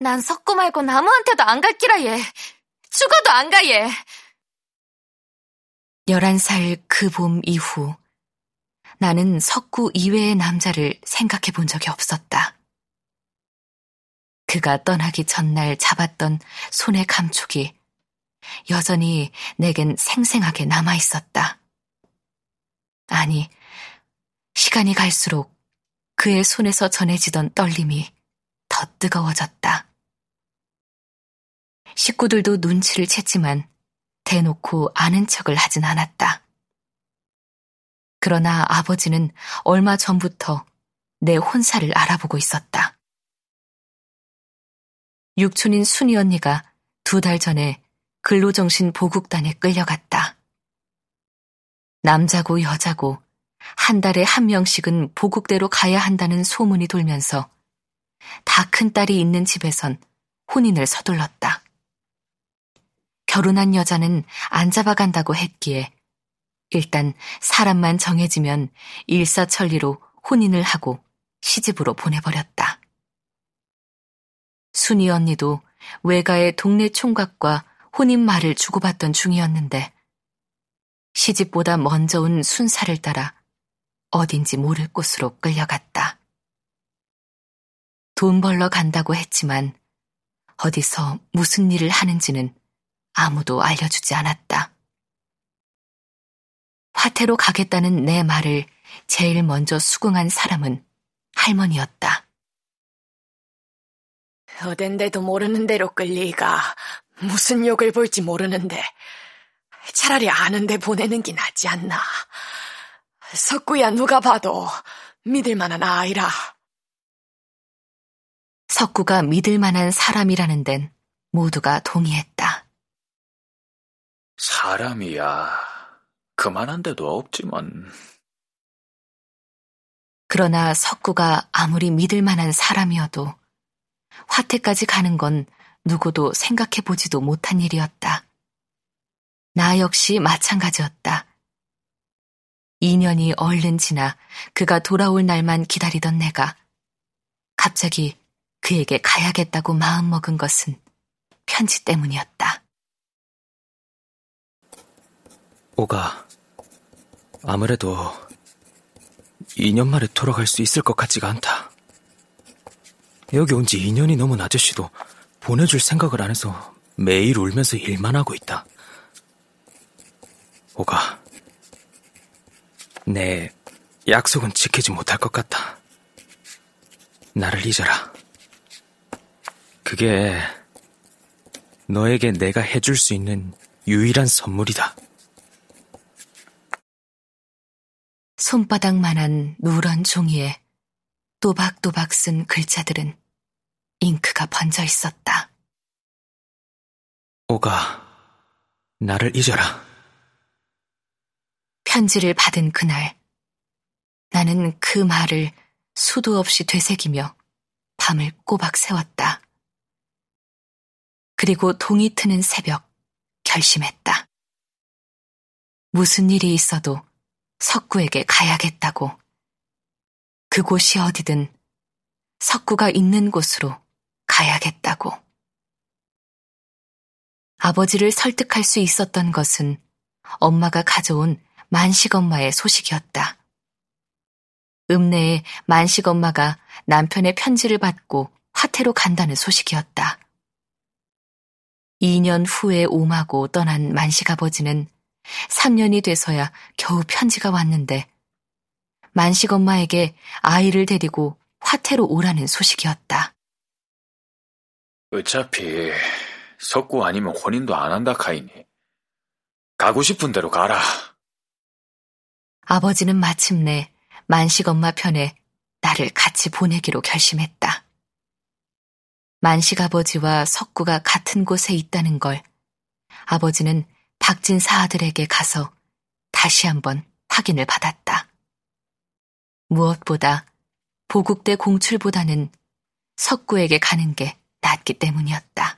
난 석구 말고 나무한테도 안 갈 기라 얘. 죽어도 안 가 얘. 11살 그 봄 이후 나는 석구 이외의 남자를 생각해 본 적이 없었다. 그가 떠나기 전날 잡았던 손의 감촉이 여전히 내겐 생생하게 남아 있었다. 아니, 시간이 갈수록 그의 손에서 전해지던 떨림이 더 뜨거워졌다. 식구들도 눈치를 챘지만 대놓고 아는 척을 하진 않았다. 그러나 아버지는 얼마 전부터 내 혼사를 알아보고 있었다. 육촌인 순이 언니가 두 달 전에 근로정신 보국단에 끌려갔다. 남자고 여자고 한 달에 한 명씩은 보국대로 가야 한다는 소문이 돌면서 다 큰 딸이 있는 집에선 혼인을 서둘렀다. 결혼한 여자는 안 잡아간다고 했기에 일단 사람만 정해지면 일사천리로 혼인을 하고 시집으로 보내버렸다. 순이 언니도 외가의 동네 총각과 혼인 말을 주고받던 중이었는데 시집보다 먼저 온 순사를 따라 어딘지 모를 곳으로 끌려갔다. 돈 벌러 간다고 했지만 어디서 무슨 일을 하는지는 아무도 알려주지 않았다. 화태로 가겠다는 내 말을 제일 먼저 수긍한 사람은 할머니였다. 어딘데도 모르는 대로 끌리가 무슨 욕을 볼지 모르는데 차라리 아는데 보내는 게 낫지 않나. 석구야 누가 봐도 믿을 만한 아이라. 석구가 믿을 만한 사람이라는 데는 모두가 동의했다. 사람이야. 그만한 데도 없지만. 그러나 석구가 아무리 믿을 만한 사람이어도 화태까지 가는 건 누구도 생각해 보지도 못한 일이었다. 나 역시 마찬가지였다. 2년이 얼른 지나 그가 돌아올 날만 기다리던 내가 갑자기 그에게 가야겠다고 마음먹은 것은 편지 때문이었다. 오가, 아무래도 2년 만에 돌아갈 수 있을 것 같지가 않다. 여기 온 지 2년이 넘은 아저씨도 보내줄 생각을 안 해서 매일 울면서 일만 하고 있다. 오가, 내 약속은 지키지 못할 것 같다. 나를 잊어라. 그게 너에게 내가 해줄 수 있는 유일한 선물이다. 손바닥만한 누런 종이에 또박또박 쓴 글자들은 잉크가 번져 있었다. 오가, 나를 잊어라. 편지를 받은 그날, 나는 그 말을 수도 없이 되새기며 밤을 꼬박 세웠다. 그리고 동이 트는 새벽 결심했다. 무슨 일이 있어도 석구에게 가야겠다고. 그곳이 어디든 석구가 있는 곳으로 가야겠다고. 아버지를 설득할 수 있었던 것은 엄마가 가져온 만식 엄마의 소식이었다. 읍내에 만식 엄마가 남편의 편지를 받고 화태로 간다는 소식이었다. 2년 후에 옴하고 떠난 만식 아버지는 3년이 돼서야 겨우 편지가 왔는데 만식 엄마에게 아이를 데리고 화태로 오라는 소식이었다. 어차피 석구 아니면 혼인도 안 한다 카이니. 가고 싶은 대로 가라. 아버지는 마침내 만식 엄마 편에 나를 같이 보내기로 결심했다. 만식 아버지와 석구가 같은 곳에 있다는 걸 아버지는 박진 사 아들에게 가서 다시 한번 확인을 받았다. 무엇보다 보국대 공출보다는 석구에게 가는 게 낫기 때문이었다.